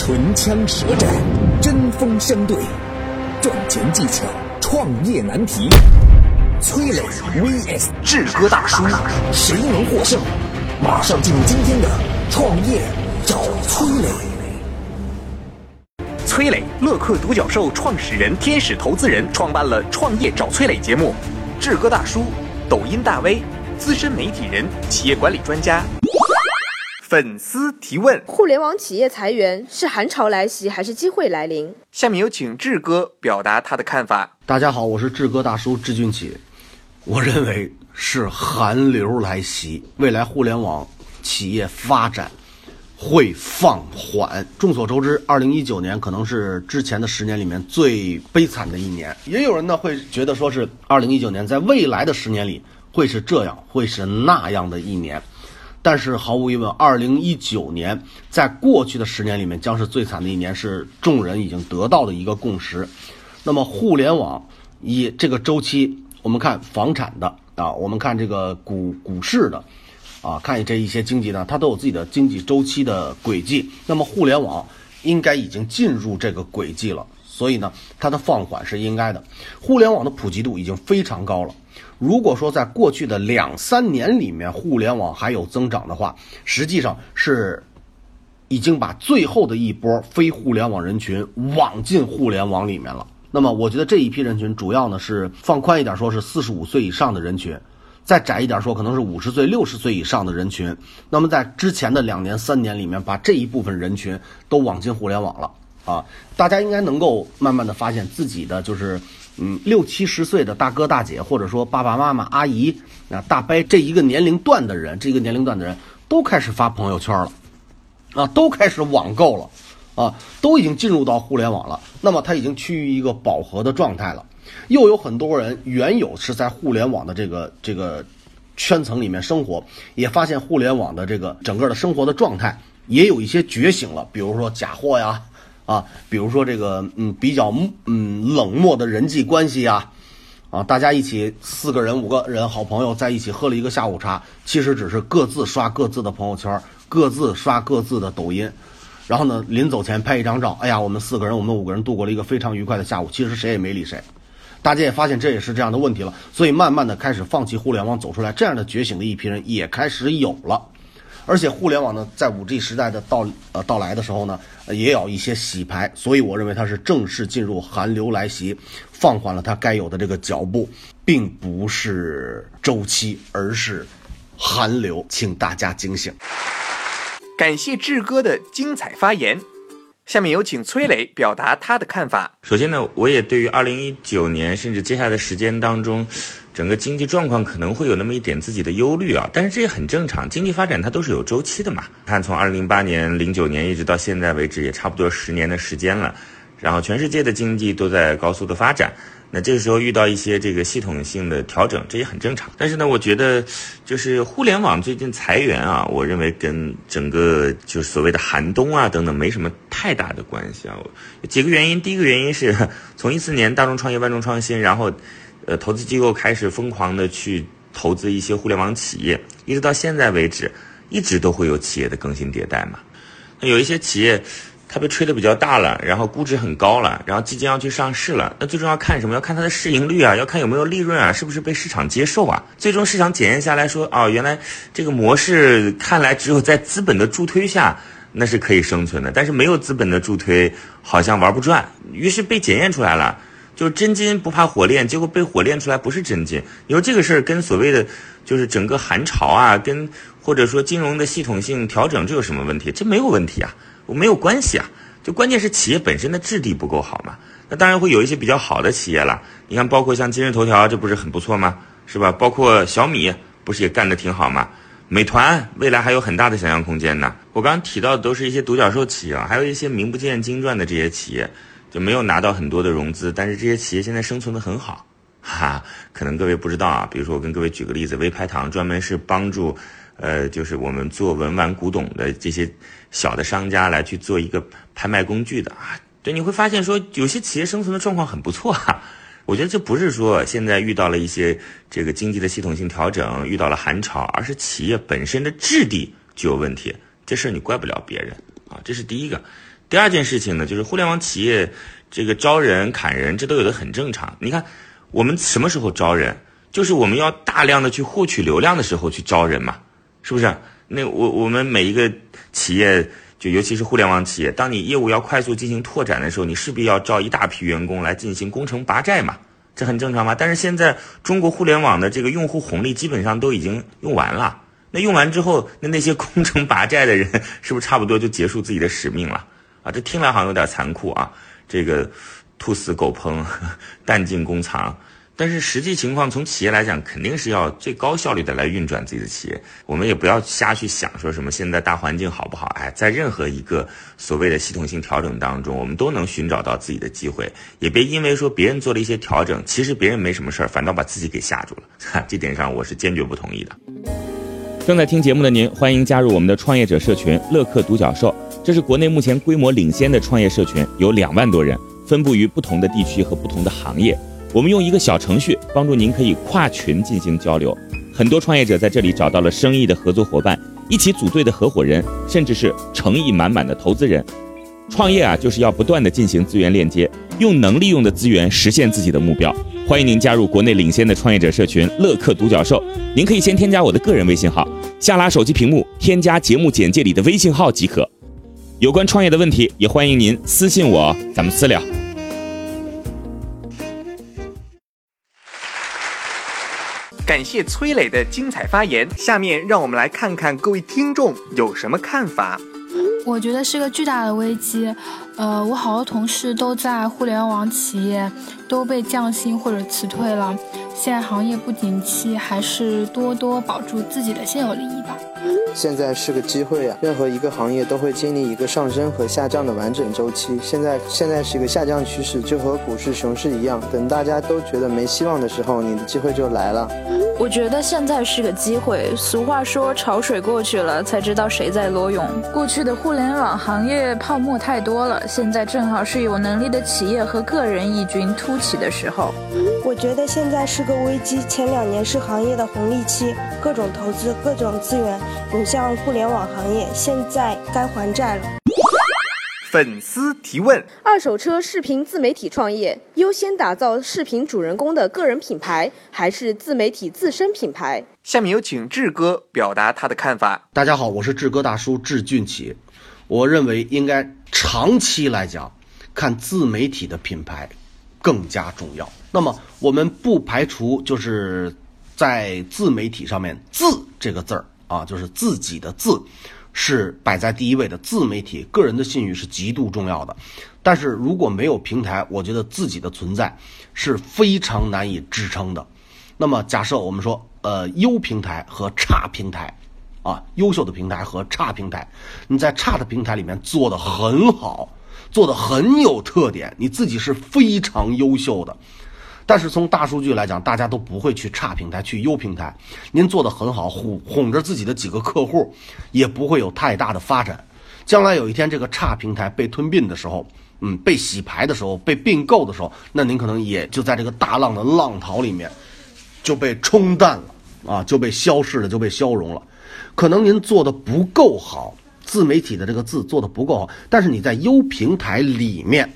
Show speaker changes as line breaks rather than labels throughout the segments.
唇枪舌战，针锋相对，赚钱技巧，创业难题。崔磊 vs 志哥大叔，谁能获胜？马上进入今天的创业找崔磊。崔磊，乐客独角兽创始人、天使投资人，创办了《创业找崔磊》节目。志哥大叔，抖音大 V，资深媒体人，企业管理专家。粉丝提问：
互联网企业裁员是寒潮来袭还是机会来临？
下面有请志哥表达他的看法。
大家好，我是志哥大叔志俊启。我认为是寒流来袭，未来互联网企业发展会放缓。众所周知，二零一九年可能是之前的十年里面最悲惨的一年。也有人呢会觉得说是二零一九年在未来的十年里会是这样，会是那样的一年。但是毫无疑问，二零一九年在过去的十年里面将是最惨的一年，是众人已经得到的一个共识。那么，互联网以这个周期，我们看房产的啊，我们看这个股股市的啊，看这一些经济呢，它都有自己的经济周期的轨迹。那么，互联网应该已经进入这个轨迹了，所以呢，它的放缓是应该的。互联网的普及度已经非常高了。如果说在过去的两三年里面，互联网还有增长的话，实际上是已经把最后的一波非互联网人群网进互联网里面了。那么，我觉得这一批人群主要呢是放宽一点，说是四十五岁以上的人群；再窄一点说，可能是五十岁、六十岁以上的人群。那么，在之前的两年、三年里面，把这一部分人群都网进互联网了啊！大家应该能够慢慢的发现自己的就是。嗯，六七十岁的大哥大姐，或者说爸爸妈妈、阿姨啊、大伯这一个年龄段的人，这个年龄段的人都开始发朋友圈了，啊，都开始网购了，啊，都已经进入到互联网了。那么它已经趋于一个饱和的状态了。又有很多人原有是在互联网的这个这个圈层里面生活，也发现互联网的这个整个的生活的状态也有一些觉醒了，比如说假货呀。啊，比如说这个，嗯，比较嗯冷漠的人际关系呀，啊，大家一起四个人、五个人好朋友在一起喝了一个下午茶，其实只是各自刷各自的朋友圈，各自刷各自的抖音，然后呢，临走前拍一张照，哎呀，我们四个人，我们五个人度过了一个非常愉快的下午，其实谁也没理谁，大家也发现这也是这样的问题了，所以慢慢的开始放弃互联网，走出来，这样的觉醒的一批人也开始有了。而且互联网呢，在五 G 时代的到呃到来的时候呢，也有一些洗牌，所以我认为它是正式进入寒流来袭，放缓了它该有的这个脚步，并不是周期，而是寒流，请大家警醒。
感谢志哥的精彩发言，下面有请崔磊表达他的看法。
首先呢，我也对于二零一九年甚至接下来的时间当中。整个经济状况可能会有那么一点自己的忧虑啊，但是这也很正常，经济发展它都是有周期的嘛。看从二零零八年、零九年一直到现在为止，也差不多十年的时间了。然后全世界的经济都在高速的发展，那这个时候遇到一些这个系统性的调整，这也很正常。但是呢，我觉得就是互联网最近裁员啊，我认为跟整个就是所谓的寒冬啊等等没什么太大的关系啊。几个原因，第一个原因是 从一四年大众创业万众创新，然后。呃，投资机构开始疯狂的去投资一些互联网企业，一直到现在为止，一直都会有企业的更新迭代嘛。那有一些企业，它被吹得比较大了，然后估值很高了，然后即将要去上市了。那最重要看什么？要看它的市盈率啊，要看有没有利润啊，是不是被市场接受啊？最终市场检验下来说，哦，原来这个模式看来只有在资本的助推下，那是可以生存的，但是没有资本的助推，好像玩不转。于是被检验出来了。就是真金不怕火炼，结果被火炼出来不是真金。你说这个事儿跟所谓的就是整个寒潮啊，跟或者说金融的系统性调整，这有什么问题？这没有问题啊，我没有关系啊。就关键是企业本身的质地不够好嘛。那当然会有一些比较好的企业了。你看，包括像今日头条，这不是很不错吗？是吧？包括小米，不是也干得挺好吗？美团未来还有很大的想象空间呢。我刚刚提到的都是一些独角兽企业，还有一些名不见经传的这些企业。就没有拿到很多的融资，但是这些企业现在生存的很好，哈，可能各位不知道啊。比如说，我跟各位举个例子，微拍堂专门是帮助，呃，就是我们做文玩古董的这些小的商家来去做一个拍卖工具的啊。对，你会发现说有些企业生存的状况很不错哈。我觉得这不是说现在遇到了一些这个经济的系统性调整，遇到了寒潮，而是企业本身的质地就有问题，这事儿你怪不了别人啊。这是第一个。第二件事情呢，就是互联网企业这个招人砍人，这都有的很正常。你看，我们什么时候招人？就是我们要大量的去获取流量的时候去招人嘛，是不是？那我我们每一个企业，就尤其是互联网企业，当你业务要快速进行拓展的时候，你势必要招一大批员工来进行攻城拔寨嘛，这很正常嘛。但是现在中国互联网的这个用户红利基本上都已经用完了，那用完之后，那那些攻城拔寨的人是不是差不多就结束自己的使命了？啊，这听来好像有点残酷啊，这个兔死狗烹，弹尽弓藏。但是实际情况，从企业来讲，肯定是要最高效率的来运转自己的企业。我们也不要瞎去想说什么现在大环境好不好？哎，在任何一个所谓的系统性调整当中，我们都能寻找到自己的机会。也别因为说别人做了一些调整，其实别人没什么事儿，反倒把自己给吓住了。哈，这点上我是坚决不同意的。
正在听节目的您，欢迎加入我们的创业者社群乐客独角兽。这是国内目前规模领先的创业社群，有两万多人，分布于不同的地区和不同的行业。我们用一个小程序帮助您可以跨群进行交流，很多创业者在这里找到了生意的合作伙伴，一起组队的合伙人，甚至是诚意满满的投资人。创业啊，就是要不断的进行资源链接，用能利用的资源实现自己的目标。欢迎您加入国内领先的创业者社群乐客独角兽。您可以先添加我的个人微信号，下拉手机屏幕添加节目简介里的微信号即可。有关创业的问题，也欢迎您私信我，咱们私聊。
感谢崔磊的精彩发言。下面让我们来看看各位听众有什么看法。
我觉得是个巨大的危机。呃，我好多同事都在互联网企业都被降薪或者辞退了。现在行业不景气，还是多多保住自己的现有利益吧。
现在是个机会呀！任何一个行业都会经历一个上升和下降的完整周期。现在现在是一个下降趋势，就和股市熊市一样。等大家都觉得没希望的时候，你的机会就来了。
我觉得现在是个机会。俗话说，潮水过去了，才知道谁在裸泳。过去的互联网行业泡沫太多了，现在正好是有能力的企业和个人异军突起的时候。
我觉得现在是个危机。前两年是行业的红利期，各种投资，各种资源涌向互联网行业，现在该还债了。
粉丝提问：
二手车视频自媒体创业，优先打造视频主人公的个人品牌，还是自媒体自身品牌？
下面有请志哥表达他的看法。
大家好，我是志哥大叔志俊奇。我认为应该长期来讲，看自媒体的品牌更加重要。那么我们不排除就是在自媒体上面“自”这个字儿啊，就是自己的“自”。是摆在第一位的自媒体，个人的信誉是极度重要的。但是如果没有平台，我觉得自己的存在是非常难以支撑的。那么假设我们说，呃，优平台和差平台，啊，优秀的平台和差平台，你在差的平台里面做的很好，做的很有特点，你自己是非常优秀的。但是从大数据来讲，大家都不会去差平台，去优平台。您做的很好，哄哄着自己的几个客户，也不会有太大的发展。将来有一天这个差平台被吞并的时候，嗯，被洗牌的时候，被并购的时候，那您可能也就在这个大浪的浪淘里面就被冲淡了啊，就被消逝了，就被消融了。可能您做的不够好，自媒体的这个字做的不够好，但是你在优平台里面。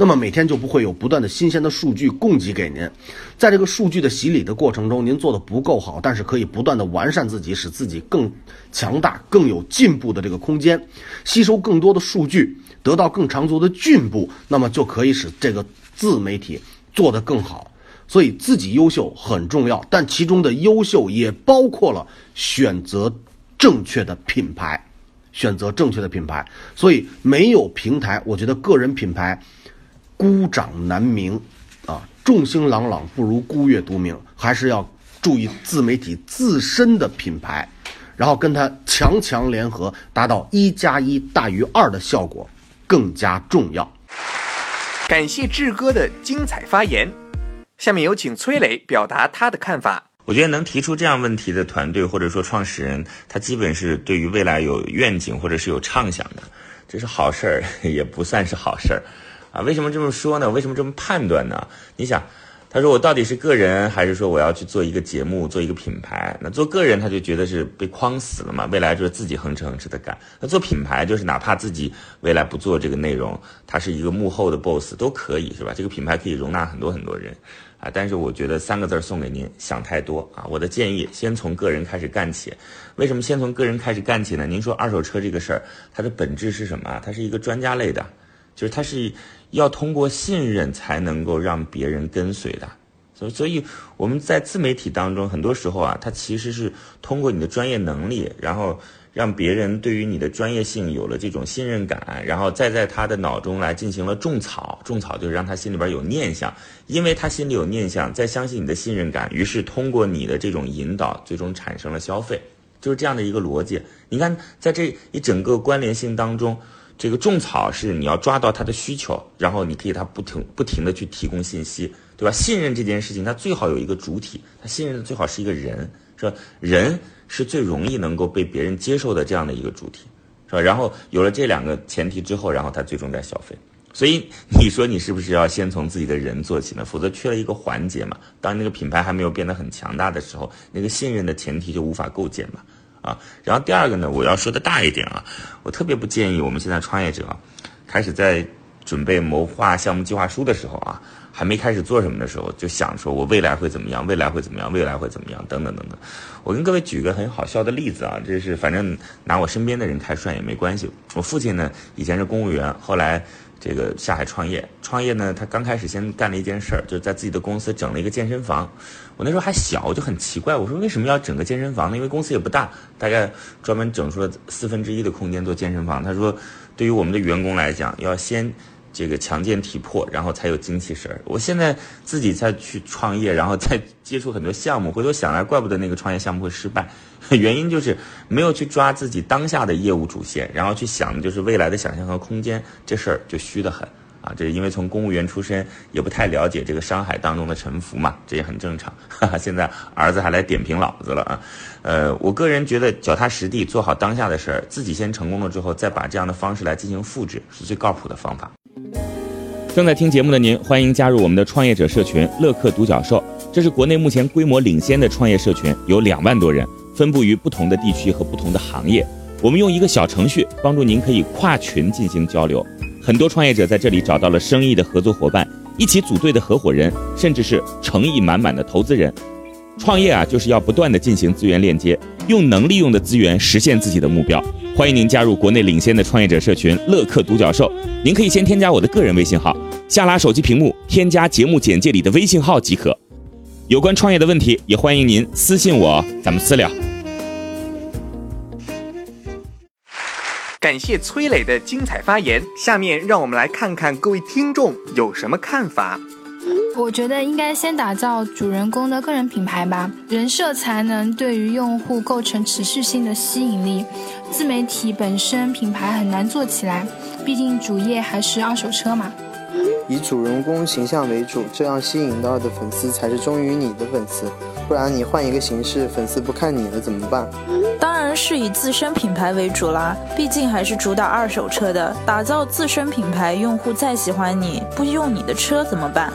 那么每天就不会有不断的新鲜的数据供给给您，在这个数据的洗礼的过程中，您做的不够好，但是可以不断的完善自己，使自己更强大、更有进步的这个空间，吸收更多的数据，得到更长足的进步，那么就可以使这个自媒体做得更好。所以自己优秀很重要，但其中的优秀也包括了选择正确的品牌，选择正确的品牌。所以没有平台，我觉得个人品牌。孤掌难鸣，啊，众星朗朗不如孤月独明，还是要注意自媒体自身的品牌，然后跟它强强联合，达到一加一大于二的效果，更加重要。
感谢志哥的精彩发言，下面有请崔磊表达他的看法。
我觉得能提出这样问题的团队或者说创始人，他基本是对于未来有愿景或者是有畅想的，这是好事儿，也不算是好事儿。啊，为什么这么说呢？为什么这么判断呢？你想，他说我到底是个人，还是说我要去做一个节目，做一个品牌？那做个人他就觉得是被框死了嘛，未来就是自己哼哧哼哧的干。那做品牌就是哪怕自己未来不做这个内容，他是一个幕后的 boss 都可以，是吧？这个品牌可以容纳很多很多人。啊，但是我觉得三个字送给您，想太多啊！我的建议，先从个人开始干起。为什么先从个人开始干起呢？您说二手车这个事儿，它的本质是什么？它是一个专家类的，就是它是要通过信任才能够让别人跟随的。所所以我们在自媒体当中，很多时候啊，它其实是通过你的专业能力，然后。让别人对于你的专业性有了这种信任感，然后再在他的脑中来进行了种草。种草就是让他心里边有念想，因为他心里有念想，再相信你的信任感，于是通过你的这种引导，最终产生了消费，就是这样的一个逻辑。你看，在这一整个关联性当中，这个种草是你要抓到他的需求，然后你可以他不停不停的去提供信息，对吧？信任这件事情，它最好有一个主体，他信任的最好是一个人，是吧？人。是最容易能够被别人接受的这样的一个主体，是吧？然后有了这两个前提之后，然后他最终在消费。所以你说你是不是要先从自己的人做起呢？否则缺了一个环节嘛。当那个品牌还没有变得很强大的时候，那个信任的前提就无法构建嘛。啊，然后第二个呢，我要说的大一点啊，我特别不建议我们现在创业者开始在准备谋划项目计划书的时候啊。还没开始做什么的时候，就想说我未来会怎么样，未来会怎么样，未来会怎么样，等等等等。我跟各位举个很好笑的例子啊，这是反正拿我身边的人开涮也没关系。我父亲呢以前是公务员，后来这个下海创业，创业呢他刚开始先干了一件事儿，就是在自己的公司整了一个健身房。我那时候还小，我就很奇怪，我说为什么要整个健身房呢？因为公司也不大，大概专门整出了四分之一的空间做健身房。他说，对于我们的员工来讲，要先。这个强健体魄，然后才有精气神儿。我现在自己再去创业，然后再接触很多项目，回头想来，怪不得那个创业项目会失败，原因就是没有去抓自己当下的业务主线，然后去想就是未来的想象和空间，这事儿就虚得很啊！这是因为从公务员出身，也不太了解这个商海当中的沉浮嘛，这也很正常。哈哈，现在儿子还来点评老子了啊！呃，我个人觉得脚踏实地做好当下的事儿，自己先成功了之后，再把这样的方式来进行复制，是最靠谱的方法。
正在听节目的您，欢迎加入我们的创业者社群“乐客独角兽”。这是国内目前规模领先的创业社群，有两万多人，分布于不同的地区和不同的行业。我们用一个小程序帮助您可以跨群进行交流。很多创业者在这里找到了生意的合作伙伴，一起组队的合伙人，甚至是诚意满满的投资人。创业啊，就是要不断的进行资源链接，用能利用的资源实现自己的目标。欢迎您加入国内领先的创业者社群“乐客独角兽”。您可以先添加我的个人微信号，下拉手机屏幕添加节目简介里的微信号即可。有关创业的问题，也欢迎您私信我，咱们私聊。
感谢崔磊的精彩发言，下面让我们来看看各位听众有什么看法。
我觉得应该先打造主人公的个人品牌吧，人设才能对于用户构成持续性的吸引力。自媒体本身品牌很难做起来，毕竟主业还是二手车嘛。
以主人公形象为主，这样吸引到的粉丝才是忠于你的粉丝，不然你换一个形式，粉丝不看你了怎么办？
当然是以自身品牌为主啦，毕竟还是主打二手车的，打造自身品牌，用户再喜欢你，不用你的车怎么办？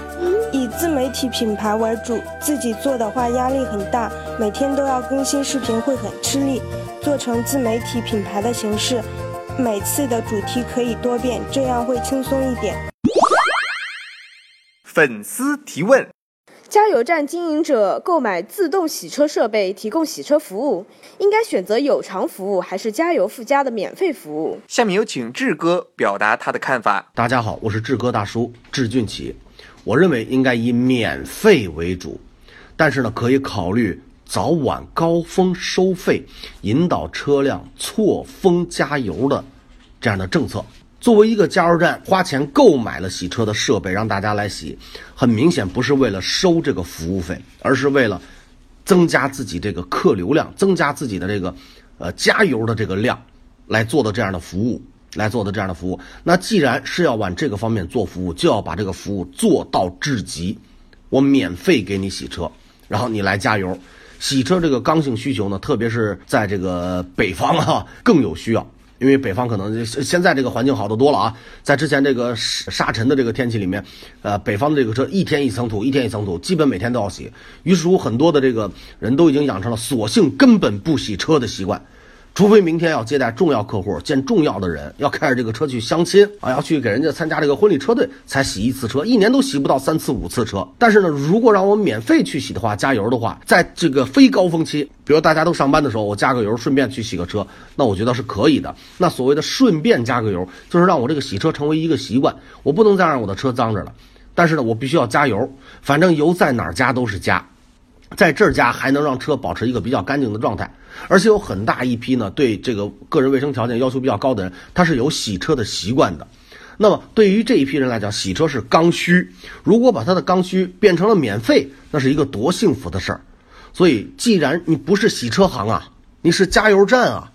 以自媒体品牌为主，自己做的话压力很大，每天都要更新视频会很吃力。做成自媒体品牌的形式，每次的主题可以多变，这样会轻松一点。
粉丝提问：
加油站经营者购买自动洗车设备，提供洗车服务，应该选择有偿服务还是加油附加的免费服务？
下面有请志哥表达他的看法。
大家好，我是志哥大叔，志俊奇。我认为应该以免费为主，但是呢，可以考虑早晚高峰收费，引导车辆错峰加油的这样的政策。作为一个加油站，花钱购买了洗车的设备，让大家来洗，很明显不是为了收这个服务费，而是为了增加自己这个客流量，增加自己的这个呃加油的这个量来做的这样的服务。来做的这样的服务，那既然是要往这个方面做服务，就要把这个服务做到至极。我免费给你洗车，然后你来加油。洗车这个刚性需求呢，特别是在这个北方啊，更有需要。因为北方可能现在这个环境好得多了啊，在之前这个沙尘的这个天气里面，呃，北方的这个车一天一层土，一天一层土，基本每天都要洗。于是乎，很多的这个人都已经养成了索性根本不洗车的习惯。除非明天要接待重要客户、见重要的人，要开着这个车去相亲啊，要去给人家参加这个婚礼车队，才洗一次车，一年都洗不到三次五次车。但是呢，如果让我免费去洗的话，加油的话，在这个非高峰期，比如大家都上班的时候，我加个油，顺便去洗个车，那我觉得是可以的。那所谓的顺便加个油，就是让我这个洗车成为一个习惯，我不能再让我的车脏着了。但是呢，我必须要加油，反正油在哪儿加都是加。在这儿加还能让车保持一个比较干净的状态，而且有很大一批呢对这个个人卫生条件要求比较高的人，他是有洗车的习惯的。那么对于这一批人来讲，洗车是刚需。如果把他的刚需变成了免费，那是一个多幸福的事儿。所以，既然你不是洗车行啊，你是加油站啊，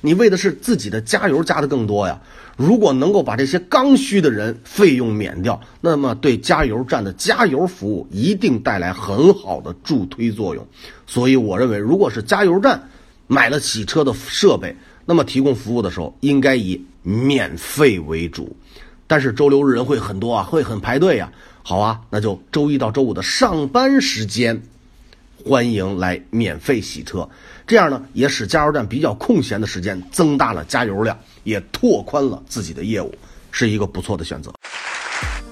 你为的是自己的加油加的更多呀。如果能够把这些刚需的人费用免掉，那么对加油站的加油服务一定带来很好的助推作用。所以我认为，如果是加油站买了洗车的设备，那么提供服务的时候应该以免费为主。但是周六日人会很多啊，会很排队呀。好啊，那就周一到周五的上班时间。欢迎来免费洗车，这样呢也使加油站比较空闲的时间增大了加油量，也拓宽了自己的业务，是一个不错的选择。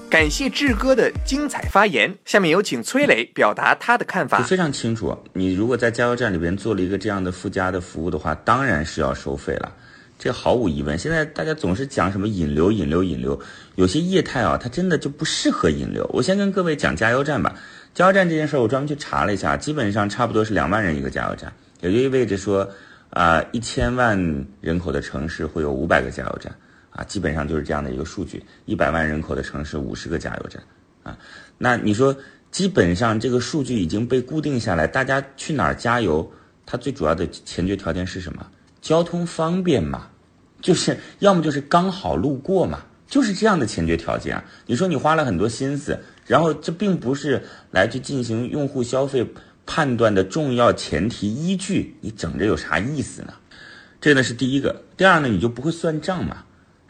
感谢志哥的精彩发言，下面有请崔磊表达他的看法。
非常清楚，你如果在加油站里边做了一个这样的附加的服务的话，当然是要收费了，这毫无疑问。现在大家总是讲什么引流、引流、引流，有些业态啊，它真的就不适合引流。我先跟各位讲加油站吧。加油站这件事儿，我专门去查了一下，基本上差不多是两万人一个加油站，也就意味着说，啊，一千万人口的城市会有五百个加油站，啊，基本上就是这样的一个数据。一百万人口的城市，五十个加油站，啊，那你说，基本上这个数据已经被固定下来，大家去哪儿加油，它最主要的前决条件是什么？交通方便嘛，就是要么就是刚好路过嘛，就是这样的前决条件啊。你说你花了很多心思。然后这并不是来去进行用户消费判断的重要前提依据，你整着有啥意思呢？这呢是第一个。第二呢，你就不会算账嘛，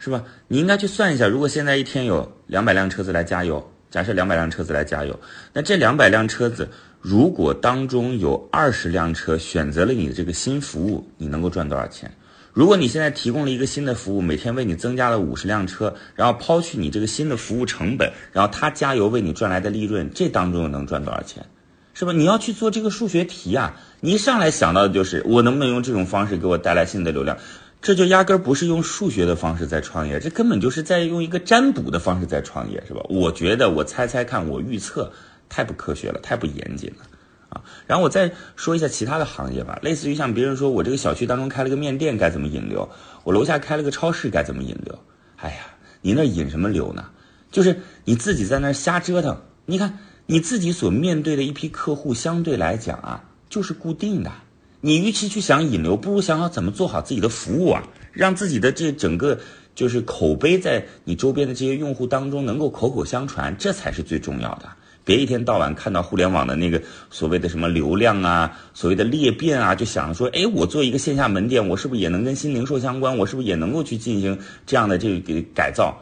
是吧？你应该去算一下，如果现在一天有两百辆车子来加油，假设两百辆车子来加油，那这两百辆车子如果当中有二十辆车选择了你的这个新服务，你能够赚多少钱？如果你现在提供了一个新的服务，每天为你增加了五十辆车，然后抛去你这个新的服务成本，然后他加油为你赚来的利润，这当中又能赚多少钱？是吧？你要去做这个数学题啊！你一上来想到的就是我能不能用这种方式给我带来新的流量，这就压根儿不是用数学的方式在创业，这根本就是在用一个占卜的方式在创业，是吧？我觉得我猜猜看，我预测太不科学了，太不严谨了。啊，然后我再说一下其他的行业吧，类似于像别人说我这个小区当中开了个面店该怎么引流，我楼下开了个超市该怎么引流？哎呀，你那引什么流呢？就是你自己在那瞎折腾。你看你自己所面对的一批客户，相对来讲啊，就是固定的。你与其去想引流，不如想好怎么做好自己的服务啊，让自己的这整个就是口碑在你周边的这些用户当中能够口口相传，这才是最重要的。别一天到晚看到互联网的那个所谓的什么流量啊，所谓的裂变啊，就想着说，哎，我做一个线下门店，我是不是也能跟新零售相关？我是不是也能够去进行这样的这个改造，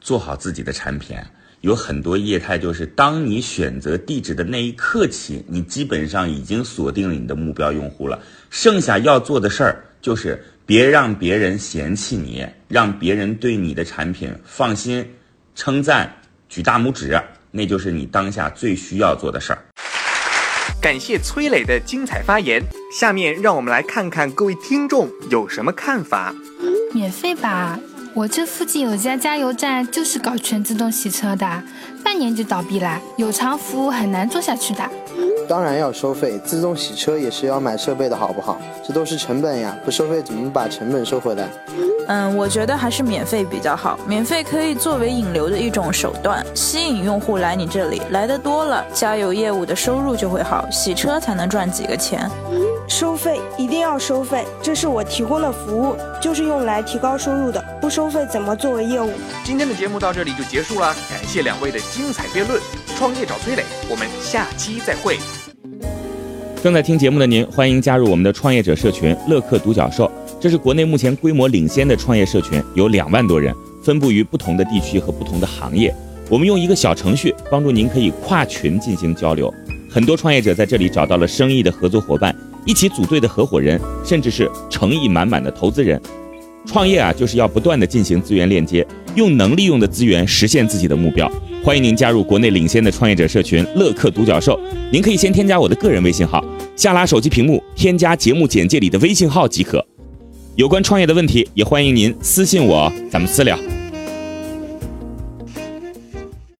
做好自己的产品？有很多业态，就是当你选择地址的那一刻起，你基本上已经锁定了你的目标用户了。剩下要做的事儿，就是别让别人嫌弃你，让别人对你的产品放心、称赞、举大拇指。那就是你当下最需要做的事儿。
感谢崔磊的精彩发言，下面让我们来看看各位听众有什么看法。
免费吧，我这附近有家加油站，就是搞全自动洗车的，半年就倒闭了，有偿服务很难做下去的。
当然要收费，自动洗车也是要买设备的，好不好？这都是成本呀，不收费怎么把成本收回来？
嗯，我觉得还是免费比较好，免费可以作为引流的一种手段，吸引用户来你这里，来的多了，加油业务的收入就会好，洗车才能赚几个钱。
收费一定要收费，这是我提供的服务，就是用来提高收入的，不收费怎么作为业务？
今天的节目到这里就结束了，感谢两位的精彩辩论。创业找崔磊，我们下期再会。
正在听节目的您，欢迎加入我们的创业者社群乐客独角兽。
这是国内目前规模领先的创业社群，有两万多人，分布于不同的地区和不同的行业。我们用一个小程序帮助您可以跨群进行交流。很多创业者在这里找到了生意的合作伙伴，一起组队的合伙人，甚至是诚意满满的投资人。创业啊，就是要不断的进行资源链接，用能利用的资源实现自己的目标。欢迎您加入国内领先的创业者社群乐客独角兽。您可以先添加我的个人微信号，下拉手机屏幕添加节目简介里的微信号即可。有关创业的问题，也欢迎您私信我，咱们私聊。